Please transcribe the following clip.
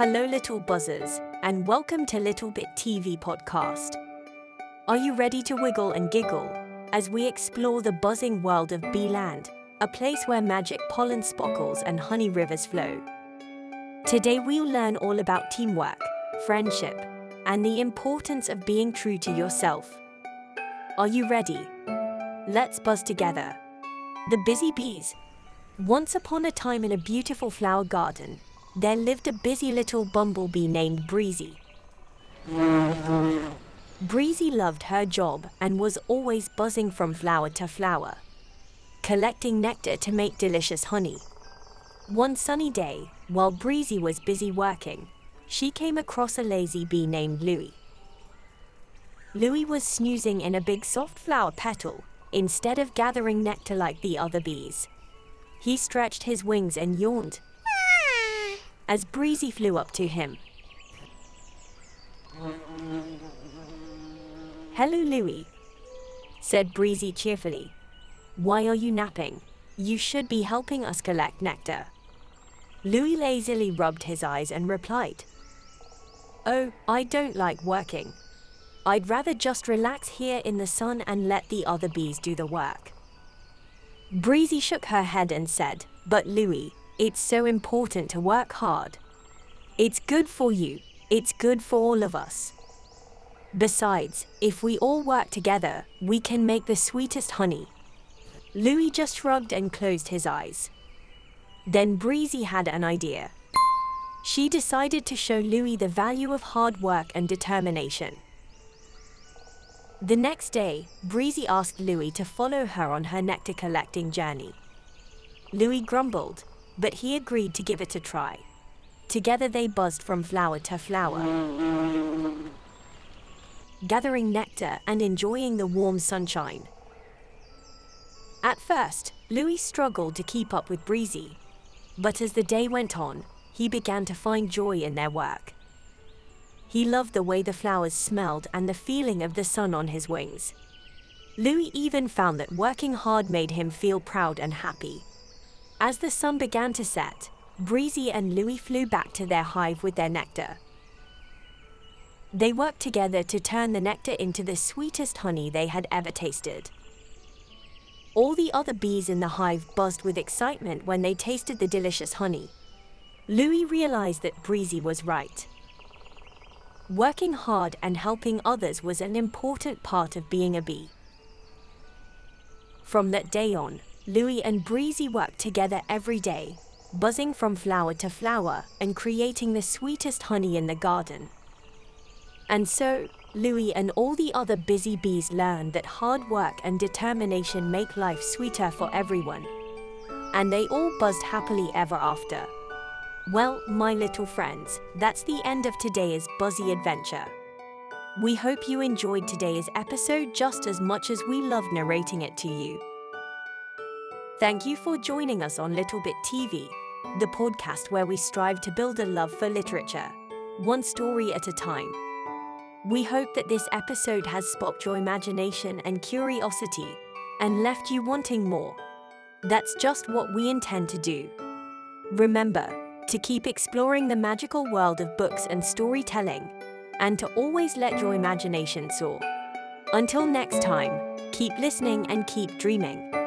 Hello, little buzzers, and welcome to Little Bit TV podcast. Are you ready to wiggle and giggle as we explore the buzzing world of bee land, a place where magic pollen sparkles and honey rivers flow? Today, we'll learn all about teamwork, friendship, and the importance of being true to yourself. Are you ready? Let's buzz together. The busy bees. Once upon a time in a beautiful flower garden, there lived a busy little bumblebee named Breezy. Breezy loved her job and was always buzzing from flower to flower, collecting nectar to make delicious honey. One sunny day, while Breezy was busy working, she came across a lazy bee named Louie. Louie was snoozing in a big soft flower petal instead of gathering nectar like the other bees. He stretched his wings and yawned as Breezy flew up to him. Hello, Louie, said Breezy cheerfully. Why are you napping? You should be helping us collect nectar. Louie lazily rubbed his eyes and replied, Oh, I don't like working. I'd rather just relax here in the sun and let the other bees do the work. Breezy shook her head and said, But Louie, it's so important to work hard. It's good for you, it's good for all of us. Besides, if we all work together, we can make the sweetest honey. Louie just shrugged and closed his eyes. Then Breezy had an idea. She decided to show Louie the value of hard work and determination. The next day, Breezy asked Louie to follow her on her nectar collecting journey. Louie grumbled, but he agreed to give it a try. Together they buzzed from flower to flower, gathering nectar and enjoying the warm sunshine. At first, Louie struggled to keep up with Breezy, but as the day went on, he began to find joy in their work. He loved the way the flowers smelled and the feeling of the sun on his wings. Louie even found that working hard made him feel proud and happy. As the sun began to set, Breezy and Louie flew back to their hive with their nectar. They worked together to turn the nectar into the sweetest honey they had ever tasted. All the other bees in the hive buzzed with excitement when they tasted the delicious honey. Louie realized that Breezy was right. Working hard and helping others was an important part of being a bee. From that day on, Louie and Breezy work together every day, buzzing from flower to flower and creating the sweetest honey in the garden. And so, Louie and all the other busy bees learned that hard work and determination make life sweeter for everyone. And they all buzzed happily ever after. Well, my little friends, that's the end of today's Buzzy adventure. We hope you enjoyed today's episode just as much as we loved narrating it to you. Thank you for joining us on Little Bit TV, the podcast where we strive to build a love for literature, one story at a time. We hope that this episode has sparked your imagination and curiosity and left you wanting more. That's just what we intend to do. Remember, to keep exploring the magical world of books and storytelling, and to always let your imagination soar. Until next time, keep listening and keep dreaming.